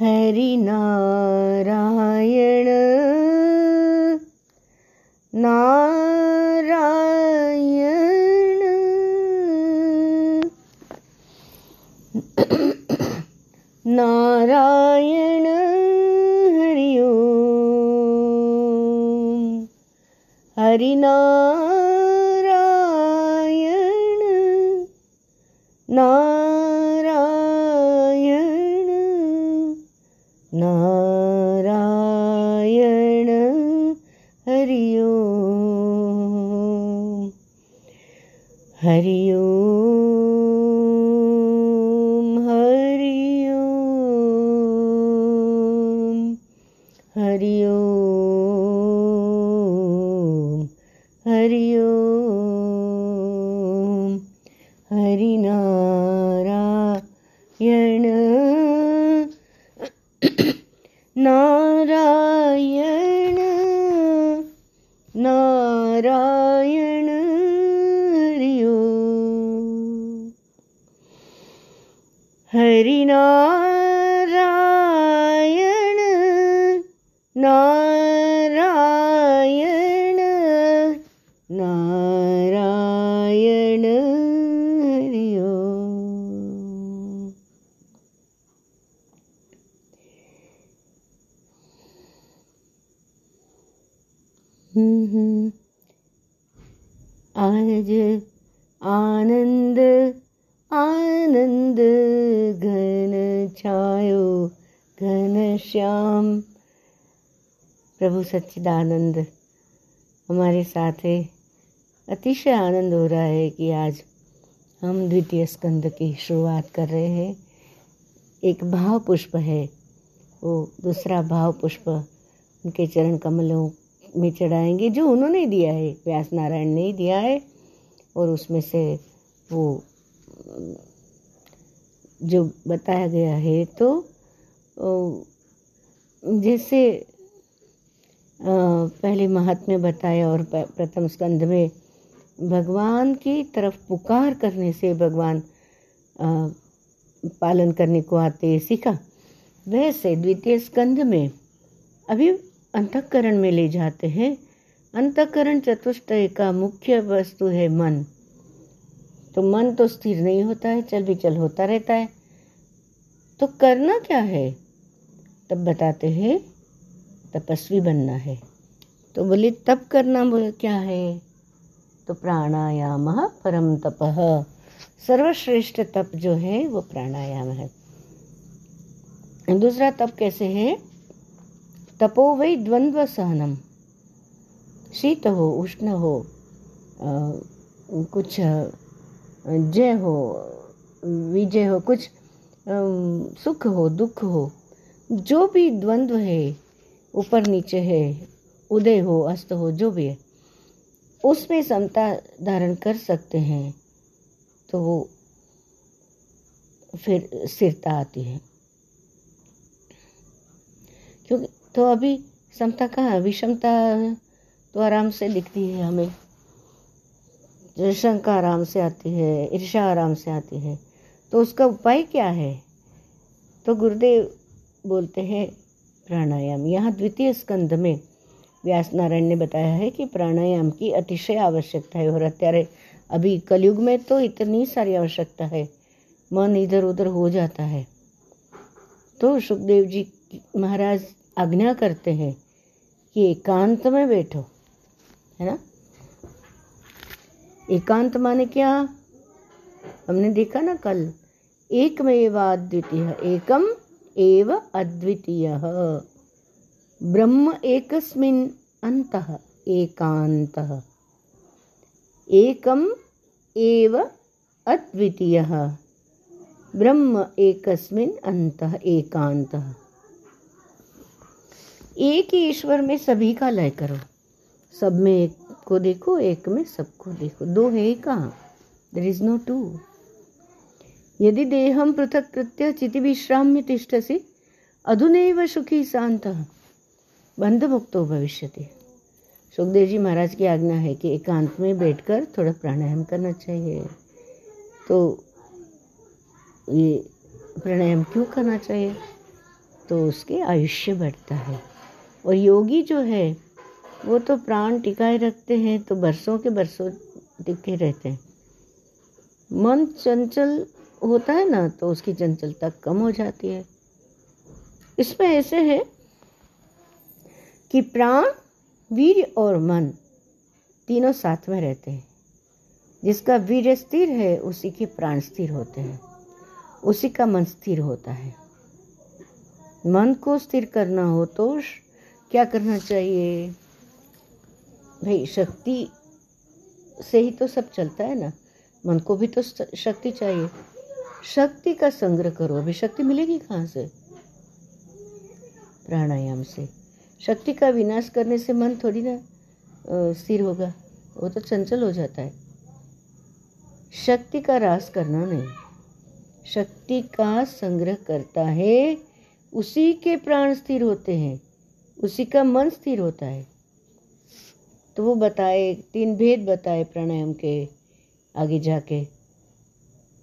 हरि नारायण। नारायण नारायण हरि ओम। हरि नारायण नारायण। सच्चिदानंद। हमारे साथ है अतिशय आनंद हो रहा है कि आज हम द्वितीय स्कंद की शुरुआत कर रहे हैं। एक भाव पुष्प है, वो दूसरा भाव पुष्प उनके चरण कमलों में चढ़ाएँगे, जो उन्होंने दिया है, व्यास नारायण ने ही दिया है, और उसमें से वो, जो बताया गया है तो जैसे पहले महात्म्य बताया और प्रथम स्कंध में, भगवान की तरफ़ पुकार करने से भगवान पालन करने को आते सीखा। वैसे द्वितीय स्कंध में अभी अंतकरण में ले जाते हैं। अंतकरण चतुष्टय का मुख्य वस्तु है मन। तो मन तो स्थिर नहीं होता है, चल भी चल होता रहता है। तो करना क्या है? तब बताते हैं तपस्वी बनना है। तो बोले तप करना क्या है? तो प्राणायाम परम तप। सर्वश्रेष्ठ तप जो है वो प्राणायाम है। दूसरा तप कैसे है? तपो वै द्वंद्व सहनम शीत हो उष्ण हो आ, कुछ जय हो विजय हो कुछ आ, सुख हो दुख हो जो भी द्वंद्व है ऊपर नीचे है, उदय हो, अस्त हो, जो भी है, उसमें समता धारण कर सकते हैं तो वो फिर स्थिरता आती है। क्योंकि तो अभी समता कहाँ विषमता तो आराम से दिखती है हमें। शंका आराम से आती है ईर्षा आराम से आती है तो उसका उपाय क्या है? तो गुरुदेव बोलते हैं प्राणायाम। यहाँ द्वितीय स्कंध में व्यास नारायण ने बताया है कि प्राणायाम की अतिशय आवश्यकता है और अत्यारे अभी कलयुग में तो इतनी सारी आवश्यकता है। मन इधर उधर हो जाता है। तो सुखदेव जी महाराज आज्ञा करते हैं कि एकांत में बैठो, है ना? एकांत माने क्या? हमने देखा ना कल, एक में ये बात द्वितीय एकम एव अद्वितीय। ब्रह्म एकस्मिन् अन्तः एकान्तः। एकम एव अद्वितीयः। ब्रह्म एकस्मिन् अन्तः एकान्तः। एक ही ईश्वर में सभी का लय करो। सब में एक को देखो, एक में सबको देखो। दो है कहाँ? देर इज़ नो टू यदि देहम पृथक कृत्य चिति विश्राम्य तिष्ठसी, अधुनैव सुखी बंध मुक्तो भविष्यति। सुखदेव जी महाराज की आज्ञा है कि एकांत में बैठकर थोड़ा प्राणायाम करना चाहिए। तो ये प्राणायाम क्यों करना चाहिए? तो उसके आयुष्य बढ़ता है। और योगी जो है, वो तो प्राण टिकाए रखते हैं तो बरसों के बरसों टिके रहते हैं। मन चंचल होता है ना तो उसकी चंचलता कम हो जाती है। इसमें ऐसे है कि प्राण वीर और मन तीनों साथ में रहते हैं। जिसका वीर स्थिर है, उसी के प्राण स्थिर होते हैं। उसी का मन स्थिर होता है। मन को स्थिर करना हो तो क्या करना चाहिए? भाई, शक्ति से ही तो सब चलता है ना। मन को भी तो शक्ति चाहिए। शक्ति का संग्रह करो। अभी शक्ति मिलेगी कहाँ से? प्राणायाम से। शक्ति का विनाश करने से मन थोड़ी ना स्थिर होगा। वो तो चंचल हो जाता है। शक्ति का रास करना नहीं। शक्ति का संग्रह करता है, उसी के प्राण स्थिर होते हैं। उसी का मन स्थिर होता है। तो वो बताए, तीन भेद बताए प्राणायाम के आगे जाके।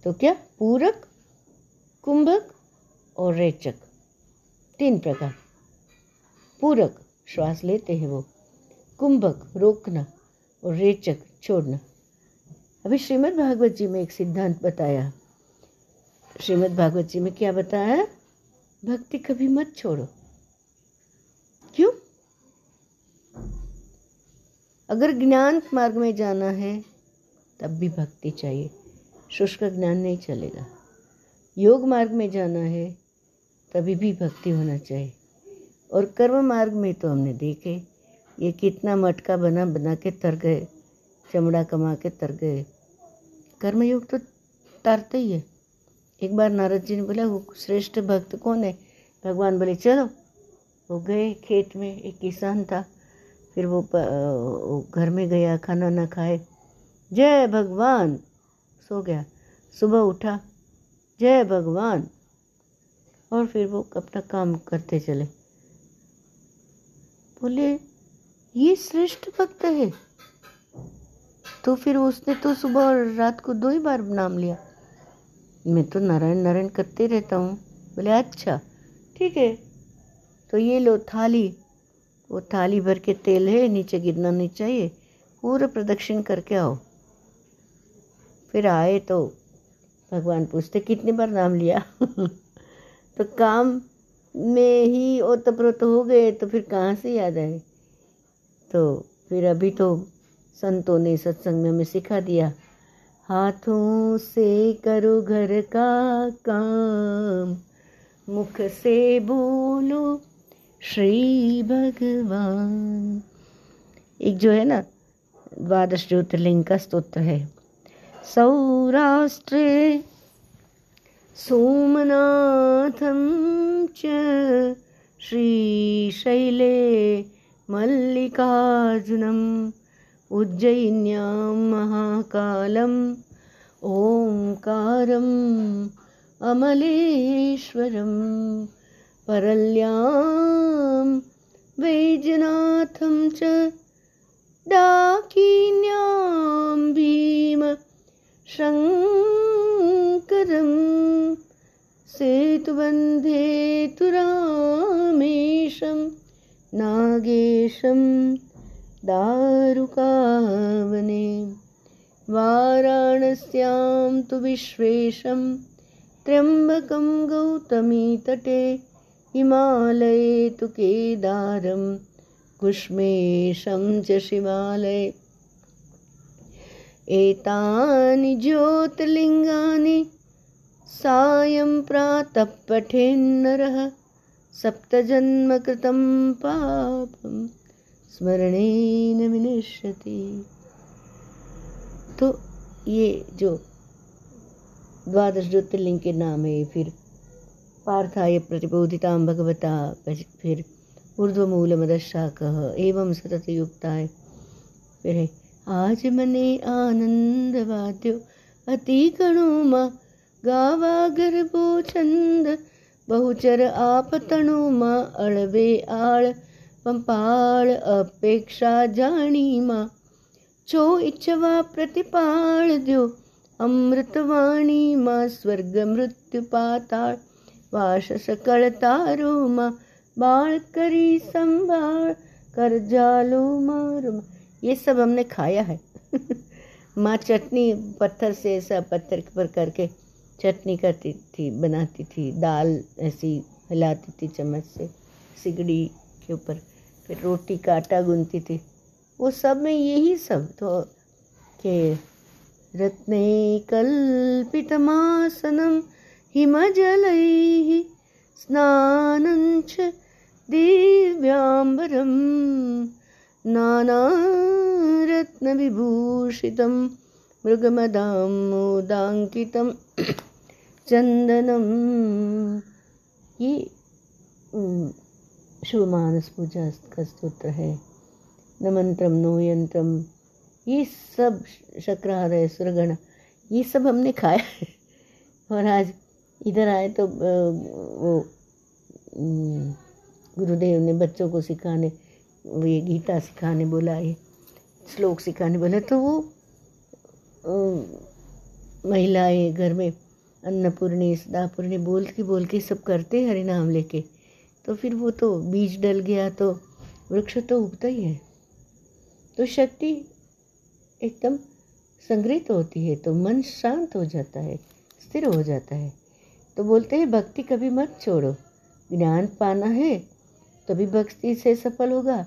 तो क्या पूरक, कुंभक और रेचक, तीन प्रकार। पूरक श्वास लेते हैं वो, कुंभक रोकना और रेचक छोड़ना। अभी श्रीमद् भागवत जी में एक सिद्धांत बताया। श्रीमद् भागवत जी में क्या बताया भक्ति कभी मत छोड़ो। क्यों? अगर ज्ञान मार्ग में जाना है, तब भी भक्ति चाहिए। शुष्क ज्ञान नहीं चलेगा। योग मार्ग में जाना है, तभी भी भक्ति होना चाहिए। और कर्म मार्ग में तो हमने देखे, ये कितना मटका बना बना के तर गए, चमड़ा कमा के तर गए। कर्मयोग तो तरते ही है। एक बार नारद जी ने बोला, वो श्रेष्ठ भक्त कौन है? भगवान बोले, चलो। वो गए खेत में, एक किसान था। फिर वो घर में गया, खाना ना खाए। जय भगवान! सो गया। सुबह उठा, जय भगवान। और फिर वो अपना काम करते चले। बोले, ये श्रेष्ठ भक्त है। तो फिर उसने तो सुबह और रात को दो ही बार नाम लिया। मैं तो नारायण नारायण करते रहता हूँ। बोले अच्छा ठीक है। तो ये लो थाली, वो थाली भर के तेल है, नीचे गिरना नहीं चाहिए, पूरा प्रदक्षिण करके आओ। फिर आए तो भगवान पूछते, कितनी बार नाम लिया? तो काम में ही ओतप्रोत हो गए तो फिर कहाँ से याद आए? तो फिर अभी तो संतों ने सत्संग में हमें सिखा दिया, हाथों से करो घर का काम, मुख से बोलो श्री भगवान. एक जो है ना, द्वादश ज्योतिर्लिंग का स्तोत्र है। सौराष्ट्रे सोमनाथं च श्रीशैले मल्लिकार्जुनम् उज्जयिन्यां महाकालम् ओङ्कारम् अमलेश्वरम् परल्यां वैजनाथं च डाकिन्यां भीम शङ्करं सेतुबन्धे तु रामेशं नागेशं दारुकावने, वाराणस्यां तु विश्वेशं, त्र्यम्बकं गौतमीतटे, हिमालये तु केदारं, कुष्मेशं च शिवालये। एतानि ज्योतिर्लिङ्गानि सायं प्रातः पठेन्नरः सप्तजन्मकृतं पापं स्मरणेन विनश्यति। तो ये जो द्वादश ज्योतिर्लिंग के नाम है, फिर पार्थाय प्रतिबोधिता भगवता फिर ऊर्ध्वमूलमदशाक एवं सतत युक्ता फिर है मने आनंद वाद्यो। अति गणुमा गावा गर्भो छंद। बहुचर आपतणुमा अळवे आळ। पंपाळ अपेक्षा जाणीमा छो इच्छवा प्रतिपाळ द्यो। अमृतवाणी मा, स्वर्ग मृत्यु पाताळ। वास सकल तारो माँ। बाल करी संभाल कर मारो ये सब हमने खाया है। माँ चटनी पत्थर से ऐसा पत्थर पर करके चटनी करती थी, बनाती थी। दाल ऐसी हिलाती थी चम्मच से, सिगड़ी के ऊपर। फिर रोटी का आटा गूंथती थी। वो सब में यही सब तो के रत्ने कल्पितमासनं हिमजलैः स्नानञ्च दिव्याम्बरं नानारत्नविभूषितं मृगमदामोदाङ्कितं चन्दनं ये शुभ मानस पूजा का स्तोत्र है। न यंत्रम ये सब शक्रारय सुरगण, ये सब हमने खाया है। और आज इधर आए तो वो गुरुदेव ने बच्चों को सिखाने ये गीता सिखाने बोला है श्लोक सिखाने बोला तो वो महिलाएँ घर में अन्नपूर्णी, सदापूर्णी बोल के बोल के सब करते हरि नाम लेके। तो फिर वो तो बीज डल गया तो वृक्ष तो उगता ही है। तो शक्ति एकदम संग्रहित होती है तो मन शांत हो जाता है, स्थिर हो जाता है। तो बोलते हैं, भक्ति कभी मत छोड़ो, ज्ञान पाना है, तभी भक्ति से सफल होगा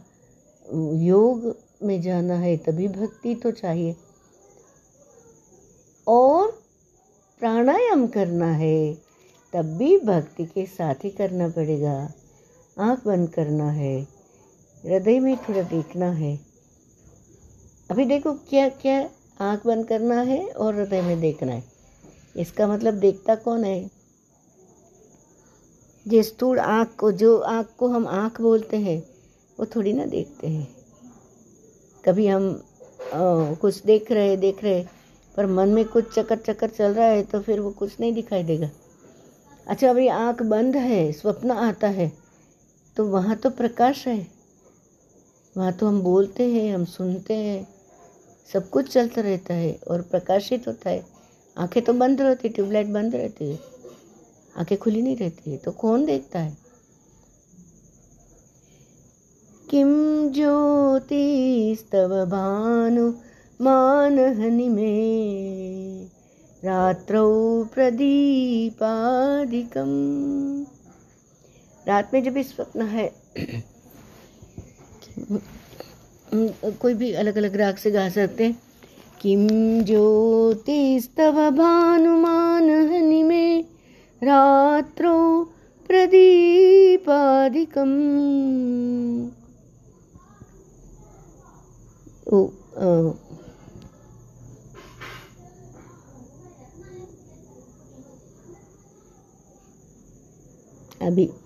योग में जाना है, तभी भक्ति तो चाहिए। और प्राणायाम करना है, तब भी भक्ति के साथ ही करना पड़ेगा। आँख बंद करना है, हृदय में थोड़ा देखना है। अभी देखो क्या क्या आँख बंद करना है और हृदय में देखना है। इसका मतलब देखता कौन है? जिस स्थूल आँख को, जो आँख को हम आँख बोलते हैं वो थोड़ी ना देखते हैं। कभी हम आ, कुछ देख रहे देख रहे पर मन में कुछ चक्कर चक्कर चल रहा है तो फिर वो कुछ नहीं दिखाई देगा। अच्छा अभी आँख बंद है स्वप्न आता है तो वहाँ तो प्रकाश है। वहाँ तो हम बोलते हैं हम सुनते हैं सब कुछ चलता रहता है और प्रकाशित होता है। आँखें तो बंद रहती ट्यूबलाइट बंद रहती है आँखें खुली नहीं रहती है तो कौन देखता है? किम ज्योतिस्तव भानु मानहनि में? रात्रौ प्रदीपादिकम। रात में जब भी स्वप्न है कोई भी अलग अलग राग से गा सकते हैं। किम ज्योतिस्तव भानुमान हनि में? रात्रो प्रदीपादिकम। अभी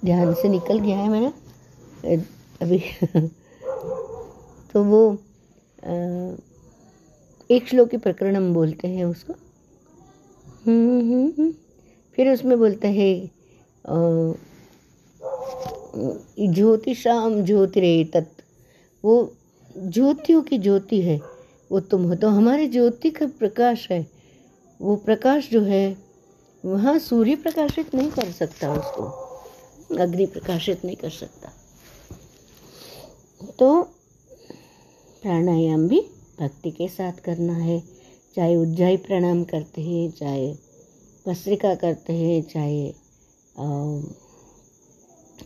ध्यान से निकल गया है मेरा। अभी। तो वो एक श्लोकी प्रकरण हम बोलते हैं उसको। हम्म, हम्म, हम्म। फिर उसमें बोलते हैं ज्योतिषाम ज्योतिरे तत् वो ज्योतियों की ज्योति है, वो तुम हो। तो हमारे ज्योति का प्रकाश है, वो प्रकाश जो है, वहाँ सूर्य प्रकाशित नहीं कर सकता उसको, अग्नि प्रकाशित नहीं कर सकता। तो प्राणायाम भी भक्ति के साथ करना है, चाहे उज्जाई प्रणाम करते हैं, चाहे भस्त्रिका करते हैं, चाहे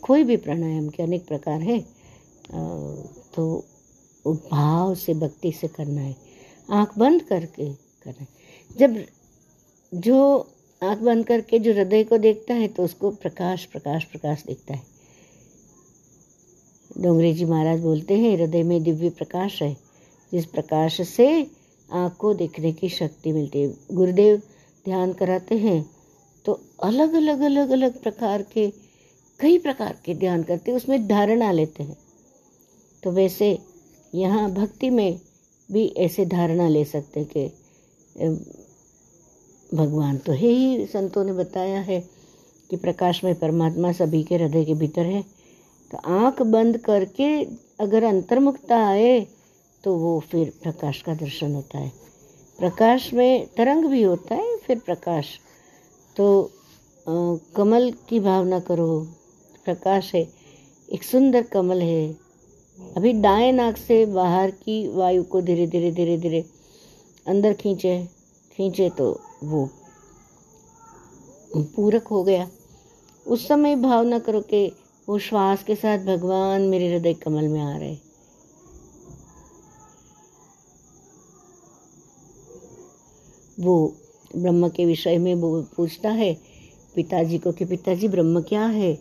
कोई भी प्राणायाम के अनेक प्रकार है तो भाव से, भक्ति से करना है। आँख बंद करके करना है। जब जो आँख बंद करके जो हृदय को देखता है तो उसको प्रकाश प्रकाश प्रकाश दिखता है। डोंगरे जी महाराज बोलते हैं, हृदय में दिव्य प्रकाश है। जिस प्रकाश से आँख को देखने की शक्ति मिलती है। गुरुदेव ध्यान कराते हैं तो अलग अलग अलग अलग प्रकार के, कई प्रकार के ध्यान करते हैं। उसमें धारणा लेते हैं। तो वैसे यहाँ भक्ति में भी ऐसे धारणा ले सकते कि भगवान तो है ही संतों ने बताया है कि प्रकाश में परमात्मा सभी के हृदय के भीतर है। तो आँख बंद करके अगर अंतर्मुखता आए तो वो फिर प्रकाश का दर्शन होता है। प्रकाश में तरंग भी होता है फिर प्रकाश। तो आ, कमल की भावना करो प्रकाश है एक सुंदर कमल है अभी दाएँ नाक से बाहर की वायु को धीरे धीरे धीरे धीरे अंदर खींचे खींचे तो वो पूरक हो गया। उस समय भावना करो कि वो श्वास के साथ भगवान मेरे हृदय कमल में आ रहे वो ब्रह्म के विषय में वो पूछता है, पिताजी को कि पिताजी ब्रह्म क्या है?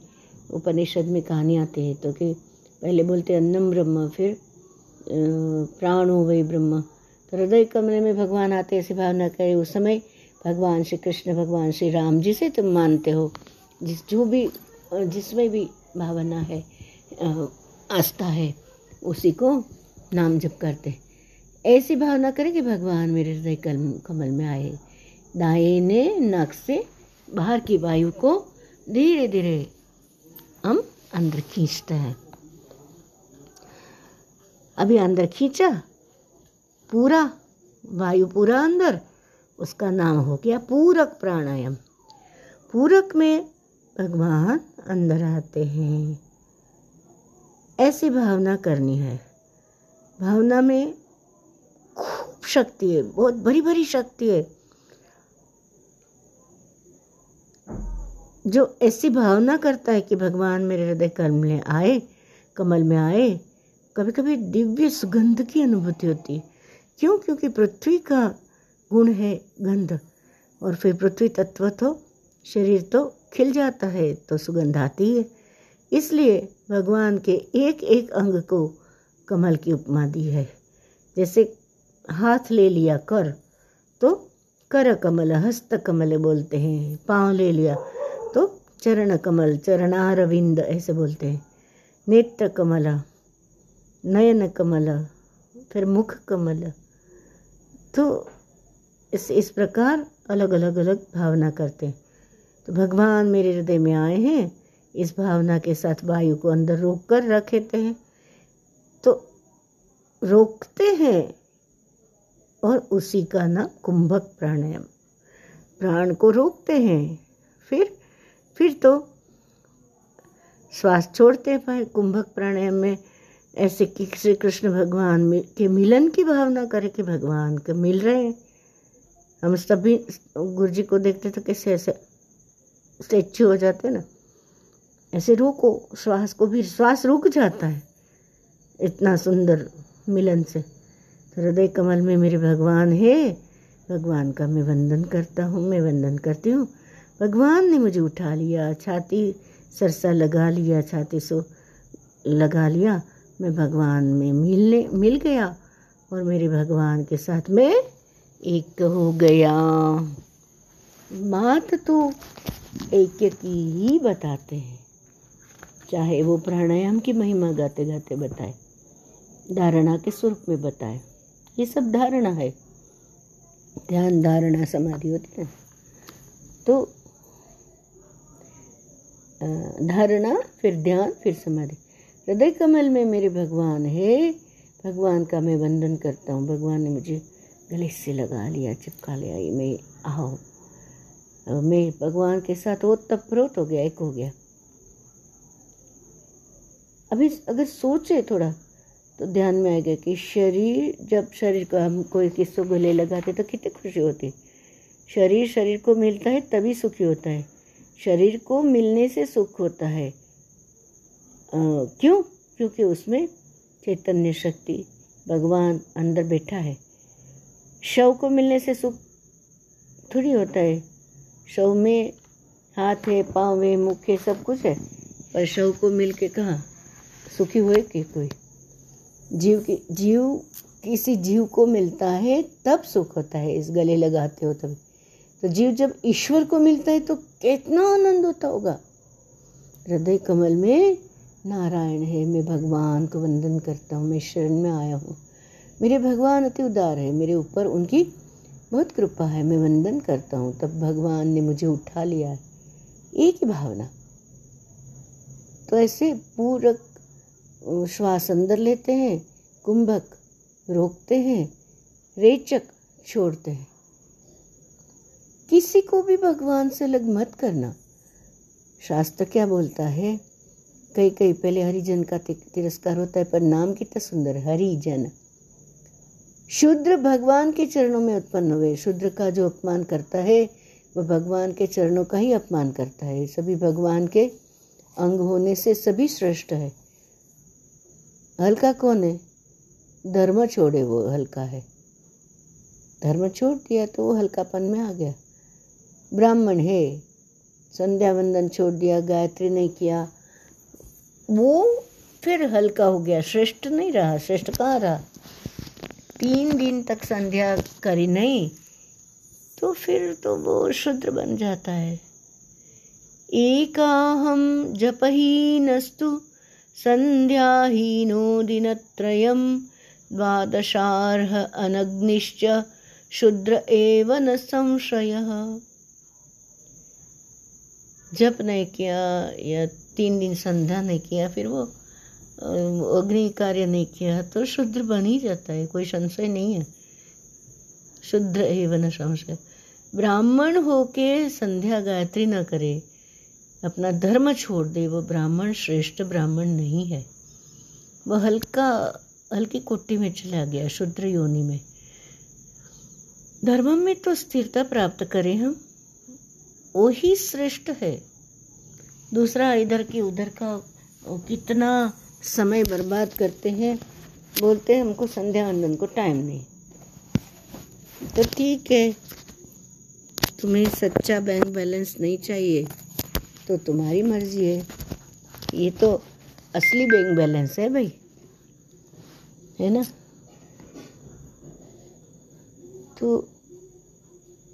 उपनिषद में कहानी आती है तो कि पहले बोलते अन्नम ब्रह्म, फिर प्राणो वही ब्रह्म। तो हृदय कमरे में भगवान आते ऐसी भावना करे, उस समय भगवान श्री कृष्ण, भगवान श्री राम जी से तुम मानते हो, जिस, जो भी जिसमें भी भावना है आस्था है, उसी को नाम जप करते ऐसी भावना करें कि भगवान मेरे हृदय कल, कमल में आए। दाहिने नख से बाहर की वायु को धीरे धीरे हम अंदर खींचते हैं। अभी अंदर खींचा। पूरा, वायु पूरा अंदर। उसका नाम हो गया पूरक प्राणायाम। पूरक में भगवान अंदर आते हैं। ऐसी भावना करनी है। भावना में खूब शक्ति है, बहुत बड़ी बड़ी शक्ति है। जो ऐसी भावना करता है कि भगवान मेरे हृदय कमल में आए, कमल में आए कभी कभी दिव्य सुगंध की अनुभूति होती है। क्यों? क्योंकि पृथ्वी का गुण है गंध। और फिर पृथ्वी तत्व तो शरीर तो खिल जाता है तो सुगंध आती है। इसलिए भगवान के एक एक अंग को कमल की उपमा दी है। जैसे हाथ ले लिया कर तो कर कमल, हस्त कमल बोलते हैं, पाँव ले लिया तो चरण कमल, चरणारविंद ऐसे बोलते हैं। नेत्र कमल। नयन कमल, फिर मुख कमल। तो इस इस प्रकार अलग अलग अलग भावना करते हैं। तो भगवान मेरे हृदय में आए हैं, इस भावना के साथ वायु को अंदर रोक कर रखेते हैं। तो रोकते हैं और उसी का नाम कुंभक प्राणायाम। प्राण को रोकते हैं, फिर फिर तो श्वास छोड़ते हैं कुंभक प्राणायाम में। ऐसे कि श्री कृष्ण भगवान के मिलन की भावना करें कि भगवान के मिल रहे हैं। हम सभी गुरु जी को देखते तो कैसे ऐसे स्टेच्यू हो जाते ना। ऐसे रोको, श्वास को भी, श्वास रुक जाता है इतना सुंदर मिलन से। तो हृदय कमल में मेरे भगवान है। भगवान का मैं वंदन करता हूँ, मैं वंदन करती हूँ। भगवान ने मुझे उठा लिया, छाती सरसा लगा लिया, छाती सो लगा लिया। मैं भगवान में मिलने, मिल गया और मेरे भगवान के साथ मैं एक हो गया। बात तो एक की ही बताते हैं। चाहे वो प्राणायाम की महिमा गाते गाते बताए, धारणा के स्वरूप में बताए, ये सब धारणा है। ध्यान धारणा समाधि होती है। तो धारणा, फिर ध्यान, फिर समाधि। हृदय कमल में मेरे भगवान है। भगवान का मैं वंदन करता हूँ। भगवान ने मुझे गले से लगा लिया, चिपका लिया, ये मैं आओ। मैं भगवान के साथ वो तप्रोत हो गया, एक हो गया। अभी अगर सोचे थोड़ा तो ध्यान में आएगा कि शरीर, जब शरीर को हम कोई किसको गले लगाते तो कितनी खुशी होती। शरीर शरीर को मिलता है तभी सुखी होता है। शरीर को मिलने से सुख होता है। क्यों? क्योंकि उसमें चैतन्य शक्ति भगवान अंदर बैठा है। शव को मिलने से सुख थोड़ी होता है। शव में हाथ है, पाँव है, मुख है, सब कुछ है। पर शव को मिल के कहाँ? सुखी हुए कि कोई? जीव की, जीव, किसी जीव को मिलता है, तब सुख होता है, इस गले लगाते हो तभी। तो जीव जब ईश्वर को मिलता है तो कितना आनंद होता होगा। हृदय कमल में नारायण है, मैं भगवान को वंदन करता हूँ, मैं शरण में आया हूँ। मेरे भगवान अति उदार है, मेरे ऊपर उनकी बहुत कृपा है, मैं वंदन करता हूँ, तब भगवान ने मुझे उठा लिया है। एक ही भावना। तो ऐसे पूरक श्वास अंदर लेते हैं, कुंभक रोकते हैं, रेचक छोड़ते हैं। किसी को भी भगवान से अलग मत करना। शास्त्र क्या बोलता है? कई कई पहले हरिजन का तिरस्कार होता है, पर नाम कितना सुंदर, हरिजन। शूद्र भगवान के चरणों में उत्पन्न हुए, शूद्र का जो अपमान करता है वह भगवान के चरणों का ही अपमान करता है। सभी भगवान के अंग होने से सभी श्रेष्ठ है। हल्का कौन है? धर्म छोड़े, वो हल्का है। धर्म छोड़ दिया तो वो हल्कापन में आ गया। ब्राह्मण है, संध्या वंदन छोड़ दिया, गायत्री नहीं किया वो फिर हल्का हो गया, श्रेष्ठ नहीं रहा, श्रेष्ठ कहाँ रहा? तीन दिन तक संध्या करी नहीं तो फिर तो वो शुद्र बन जाता है। एकाहम जपहीनस्तु, संध्याहीनो दिनत्रयं, द्वादशार्ह अनग्निश्च, शुद्र एव न संशय। जप नहीं किया या तीन दिन संध्या नहीं किया, फिर वो अग्नि कार्य नहीं किया तो शुद्र बन ही जाता है, कोई संशय नहीं है। शुद्र एवं संशय। ब्राह्मण होके संध्या गायत्री न करे, अपना धर्म छोड़ दे, वो ब्राह्मण श्रेष्ठ ब्राह्मण नहीं है। वह हल्का, हल्की कोटि में चला गया, शुद्र योनि में। धर्म में तो स्थिरता प्राप्त करें हम, वो ही श्रेष्ठ है। दूसरा इधर की उधर का कितना समय बर्बाद करते हैं, बोलते हैं हमको संध्या वंदन को टाइम नहीं। तो ठीक है, तुम्हें सच्चा बैंक बैलेंस नहीं चाहिए तो तुम्हारी मर्ज़ी है। ये तो असली बैंक बैलेंस है भाई, है ना? तो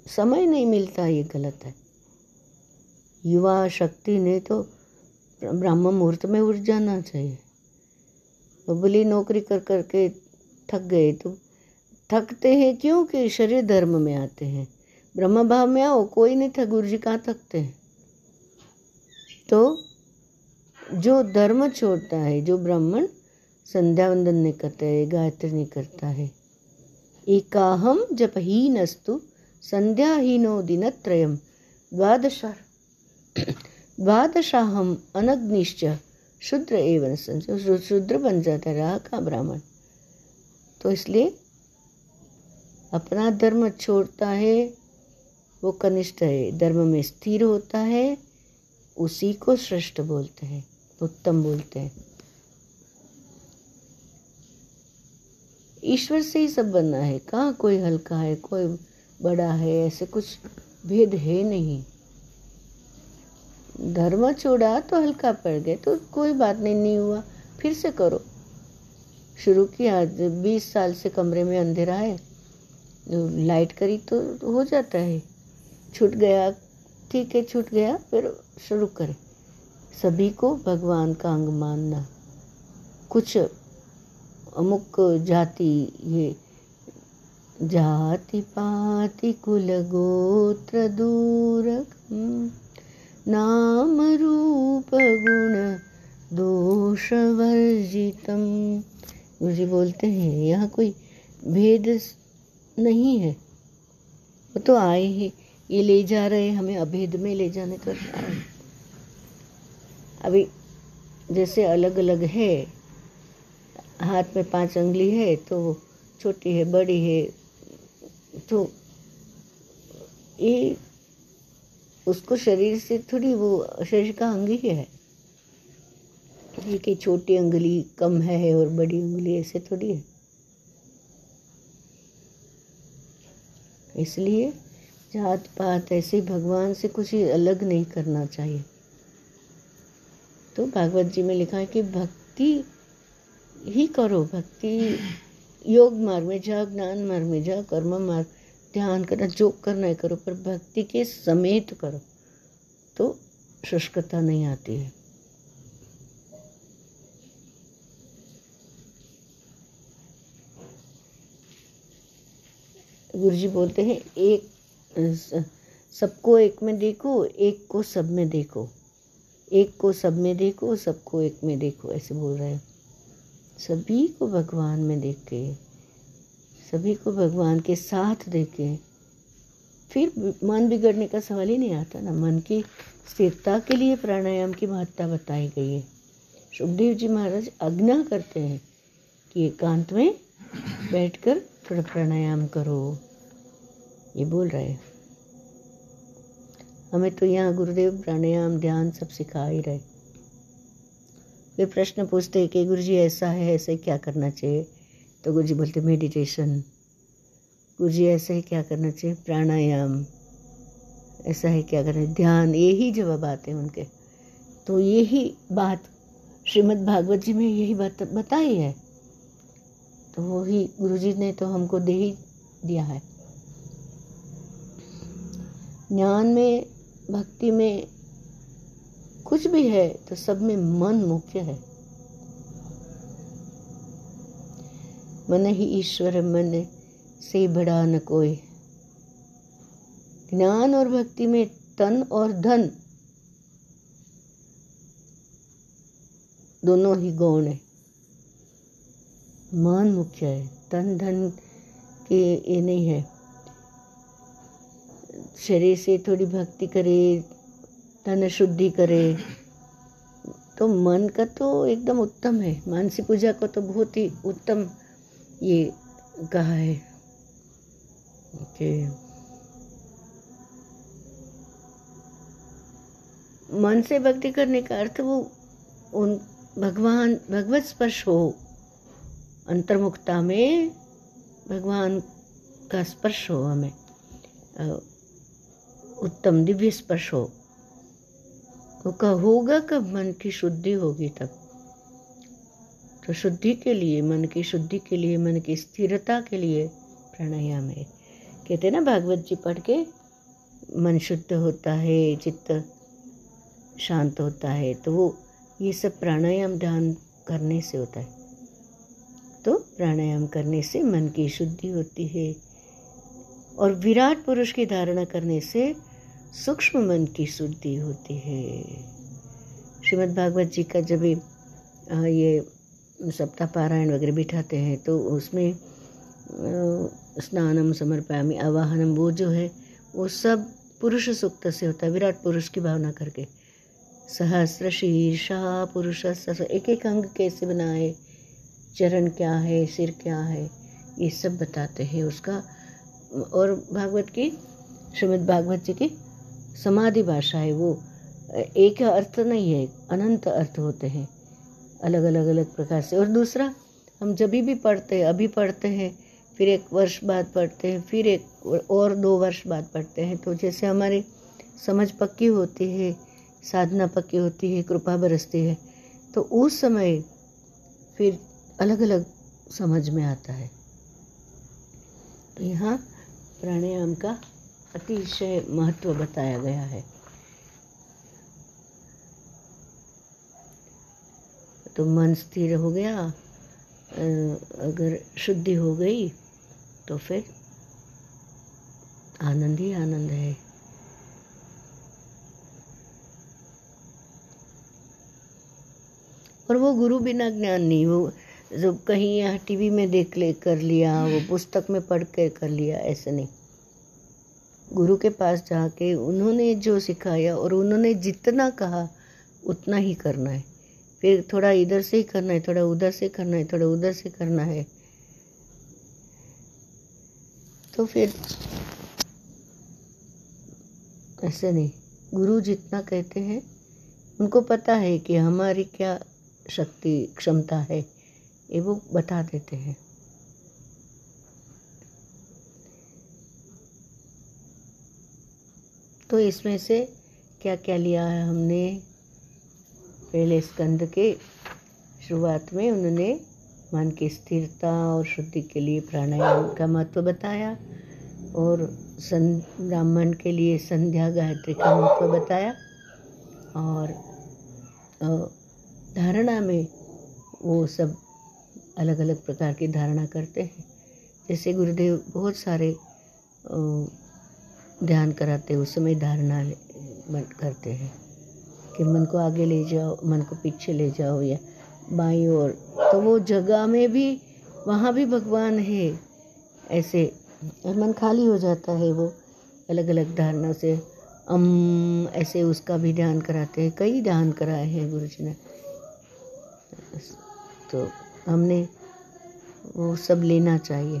समय नहीं मिलता, ये गलत है। युवा शक्ति ने तो ब्रह्म मुहूर्त में उठ जाना चाहिए बोली नौकरी कर कर के थक गए तो थकते हैं क्योंकि शरीर धर्म में आते हैं ब्रह्म भाव में आओ कोई नहीं था गुरु जी कहाँ थकते हैं तो जो धर्म छोड़ता है जो ब्राह्मण संध्या वंदन नहीं करता है गायत्री नहीं करता है एकाहम जप ही नस्तु संध्याहीनो दिनत्रयम द्वादशा द्वादशाहम अनग्निश्च शुद्र एवं संशय शुद्र बन जाता है रहा का ब्राह्मण। तो इसलिए अपना धर्म छोड़ता है, वो कनिष्ठ है। धर्म में स्थिर होता है, उसी को श्रेष्ठ बोलते हैं, उत्तम बोलते हैं। ईश्वर से ही सब बनना है। कहाँ कोई हल्का है, कोई बड़ा है, ऐसे कुछ भेद है नहीं। धर्म छोड़ा तो हल्का पड़ गए तो कोई बात नहीं नहीं हुआ। फिर से करो। शुरू किया बीस साल से कमरे में अंधेरा है, लाइट करी तो हो जाता है। छूट गया, ठीक है, छूट गया, फिर शुरू करें। सभी को भगवान का अंग मानना। कुछ अमुक जाति, ये जाति पाति कुल गोत्र दूर। नाम रूप गुण दोषवर्जितम। मुझे बोलते हैं, यह कोई भेद नहीं है। वो तो आए ही, ये ले जा रहे हमें अभेद में ले जाने का अभी जैसे अलग अलग है, हाथ में पाँच उंगली है तो छोटी है, बड़ी है तो ये उसको शरीर से थोड़ी वो, शरीर का अंग ही है। ये कि छोटी उंगली कम है और बड़ी उंगली ऐसे थोड़ी है। इसलिए जात पात ऐसे भगवान से कुछ अलग नहीं करना चाहिए। तो भागवत जी में लिखा है कि भक्ति ही करो, भक्ति योग मार्ग में जाओ, ज्ञान मार्ग में जाओ, कर्म मार्ग ध्यान करना, जो करना है करो, पर भक्ति के समेत करो तो शुष्कता नहीं आती है। गुरु जी बोलते हैं, एक, सबको एक में देखो, एक को सब में देखो, एक को सब में देखो, सबको एक में देखो, ऐसे बोल रहे हैं। सभी को भगवान में देख के सभी को भगवान के साथ देके फिर मन बिगड़ने का सवाल ही नहीं आता ना। मन की स्थिरता के लिए प्राणायाम की महत्ता बताई गई है। सुखदेव जी महाराज आज्ञा करते हैं कि एकांत में बैठकर थोड़ा प्राणायाम करो। ये बोल रहे हैं। हमें तो यहाँ गुरुदेव प्राणायाम, ध्यान सब सिखा ही रहे। फिर प्रश्न पूछते हैं कि गुरु जी ऐसा है, ऐसे क्या करना चाहिए? तो गुरु जी बोलते मेडिटेशन गुरु जी ऐसा ही क्या करना चाहिए? प्राणायाम. ऐसा है क्या करना ध्यान. यही जवाब आते हैं उनके। तो यही बात श्रीमद् भागवत जी में यही बात बताई है। तो वही गुरु जी ने तो हमको दे ही दिया है। ज्ञान में, भक्ति में कुछ भी है तो सब में मन मुख्य है। मन ही ईश्वर मन से बड़ा न कोई। ज्ञान और भक्ति में तन और धन दोनों ही गौण है। मन मुख्य है, तन धन के ये नहीं है। शरीर से थोड़ी भक्ति करे, तन शुद्धि करे तो मन का तो एकदम उत्तम है। मानसी पूजा को तो बहुत ही उत्तम ये कहा है। कि मन से भक्ति करने का अर्थ वो उन भगवान, भगवत स्पर्श हो। अंतर्मुखता में भगवान का स्पर्श हो हमें। उत्तम दिव्य स्पर्श हो। का होगा, कब मन की शुद्धि होगी तब? तो शुद्धि के लिए, मन की शुद्धि के लिए, मन की स्थिरता के लिए प्राणायाम है। कहते ना भागवत जी पढ़ के, मन शुद्ध होता है, चित्त शांत होता है तो वो, ये सब प्राणायाम ध्यान करने से होता है। तो प्राणायाम करने से मन की शुद्धि होती है और विराट पुरुष की धारणा करने से सूक्ष्म मन की शुद्धि होती है। श्रीमद् भागवत जी का जब ये सप्ताह पारायण वगैरह बिठाते हैं तो उसमें स्नानम, समर्पयामी, आवाहनम, वो जो है, वो सब पुरुष सूक्त से होता है, विराट पुरुष की भावना करके। सहस्र शीर्षा पुरुष एक एक अंग कैसे बनाए, चरण क्या है, सिर क्या है, ये सब बताते हैं उसका। और भागवत की, श्रीमद भागवत जी की समाधि भाषा है वो। एक अर्थ नहीं है, अनंत अर्थ होते हैं। अलग अलग अलग प्रकार से। और दूसरा, हम जब भी पढ़ते हैं, अभी पढ़ते हैं, फिर एक वर्ष बाद पढ़ते हैं, फिर एक और दो वर्ष बाद पढ़ते हैं तो जैसे हमारी समझ पक्की होती है, साधना पक्की होती है, कृपा बरसती है तो उस समय फिर अलग अलग समझ में आता है। तो यहाँ प्राणायाम का अतिशय महत्व बताया गया है। तो मन स्थिर हो गया अगर शुद्धि हो गई तो फिर आनंद ही आनंद है। और वो गुरु बिना ज्ञान नहीं, वो जो कहीं यहाँ टीवी में देख ले, कर लिया, वो पुस्तक में पढ़ कर कर लिया, ऐसे नहीं। गुरु के पास जाके उन्होंने जो सिखाया और उन्होंने जितना कहा, उतना ही करना है। फिर थोड़ा इधर से ही करना है, थोड़ा उधर से करना है, थोड़ा उधर से करना है। तो फिर ऐसे नहीं, गुरु जितना कहते हैं, उनको पता है कि हमारी क्या शक्ति, क्षमता है, ये वो बता देते हैं। तो इसमें से क्या क्या लिया है हमने? पहले स्कंद के शुरुआत में उन्होंने मन की स्थिरता और शुद्धि के लिए प्राणायाम का महत्व बताया और सं ब्राह्मण के लिए संध्या गायत्री का महत्व बताया। और धारणा में वो सब अलग अलग प्रकार की धारणा करते हैं। जैसे गुरुदेव बहुत सारे ध्यान कराते उस समय धारणा करते हैं। कि मन को आगे ले जाओ, मन को पीछे ले जाओ या बाई ओर। तो वो जगह में भी, वहाँ भी भगवान है, ऐसे और मन खाली हो जाता है वो अलग अलग धारणा से। अम ऐसे उसका भी ध्यान कराते हैं, कई ध्यान कराए हैं गुरु जी ने। तो हमने वो सब लेना चाहिए।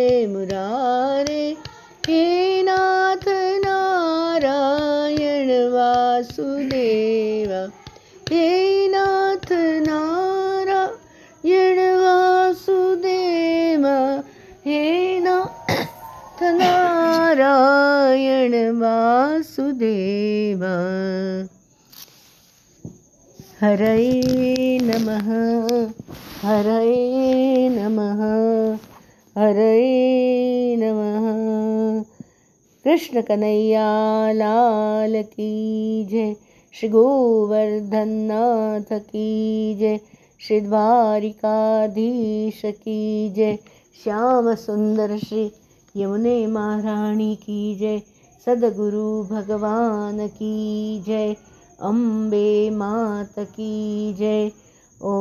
नारायण वासुदेवा। हरये नमः हरये नमः हरये नमः। कृष्ण कन्हैया, लाल की जय। श्री गोवर्धन नाथ की जय। श्री द्वारिकाधीश की जय। श्याम सुंदर श्री यमुने महारानी की जय। सदगुरु भगवान की जय, अम्बे मात की जय। ओ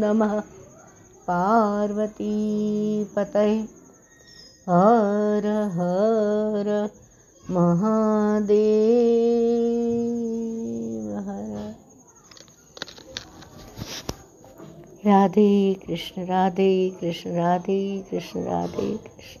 नमः। पार्वती पतये। हर हर महादेव हर राधे कृष्ण राधे कृष्ण राधे कृष्ण राधे कृष्ण।